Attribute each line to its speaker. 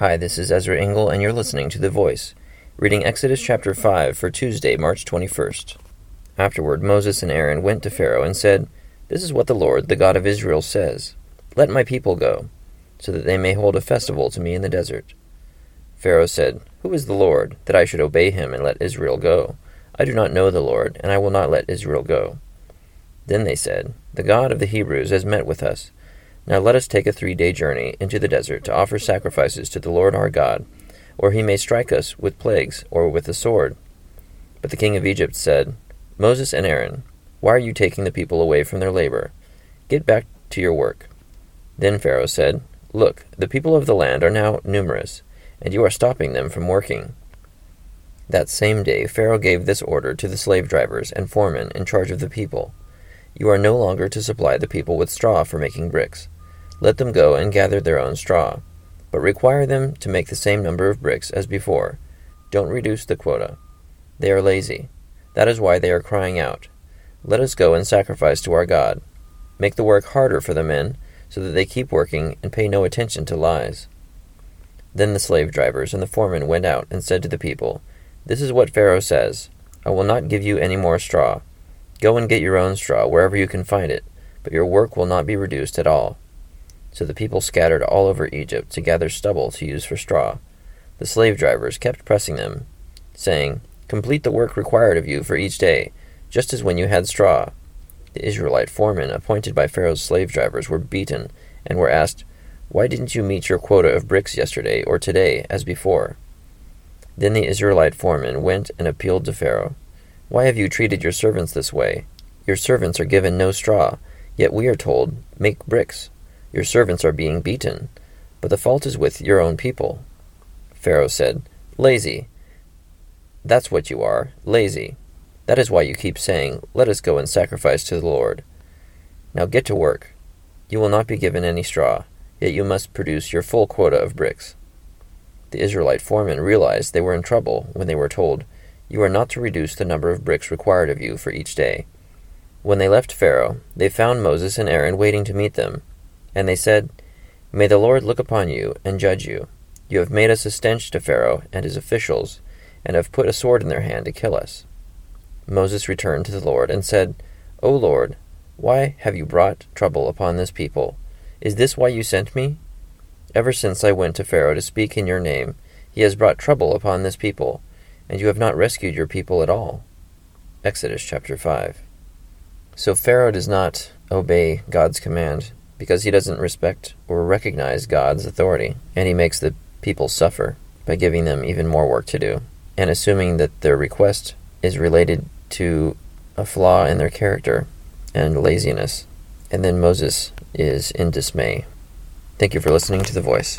Speaker 1: Hi, this is Ezra Engel, and you're listening to The Voice, reading Exodus chapter 5 for Tuesday, March 21st. Afterward, Moses and Aaron went to Pharaoh and said, This is what the Lord, the God of Israel, says Let my people go, so that they may hold a festival to me in the desert. Pharaoh said, Who is the Lord, that I should obey him and let Israel go? I do not know the Lord, and I will not let Israel go. Then they said, The God of the Hebrews has met with us now let us take a three day journey into the desert to offer sacrifices to the Lord our God, or he may strike us with plagues or with the sword. But the king of Egypt said, Moses and Aaron, why are you taking the people away from their labor? Get back to your work. Then Pharaoh said, Look, the people of the land are now numerous, and you are stopping them from working. That same day Pharaoh gave this order to the slave drivers and foremen in charge of the people You are no longer to supply the people with straw for making bricks let them go and gather their own straw, but require them to make the same number of bricks as before. Don't reduce the quota. They are lazy. That is why they are crying out, Let us go and sacrifice to our God. Make the work harder for the men, so that they keep working and pay no attention to lies. Then the slave drivers and the foremen went out and said to the people, This is what Pharaoh says I will not give you any more straw. Go and get your own straw wherever you can find it, but your work will not be reduced at all. So the people scattered all over Egypt to gather stubble to use for straw. The slave drivers kept pressing them, saying, Complete the work required of you for each day, just as when you had straw. The Israelite foremen appointed by Pharaoh's slave drivers were beaten and were asked, Why didn't you meet your quota of bricks yesterday or today as before? Then the Israelite foreman went and appealed to Pharaoh. Why have you treated your servants this way? Your servants are given no straw, yet we are told, Make bricks. Your servants are being beaten, but the fault is with your own people. Pharaoh said, Lazy. That's what you are, lazy. That is why you keep saying, Let us go and sacrifice to the Lord. Now get to work. You will not be given any straw, yet you must produce your full quota of bricks. The Israelite foremen realized they were in trouble when they were told, You are not to reduce the number of bricks required of you for each day. When they left Pharaoh, they found Moses and Aaron waiting to meet them. And they said, May the Lord look upon you and judge you. You have made us a stench to Pharaoh and his officials, and have put a sword in their hand to kill us. Moses returned to the Lord and said, O Lord, why have you brought trouble upon this people? Is this why you sent me? Ever since I went to Pharaoh to speak in your name, he has brought trouble upon this people, and you have not rescued your people at all. Exodus chapter 5. So Pharaoh does not obey God's command because he doesn't respect or recognize God's authority, and he makes the people suffer by giving them even more work to do, and assuming that their request is related to a flaw in their character and laziness. And then Moses is in dismay. Thank you for listening to The Voice.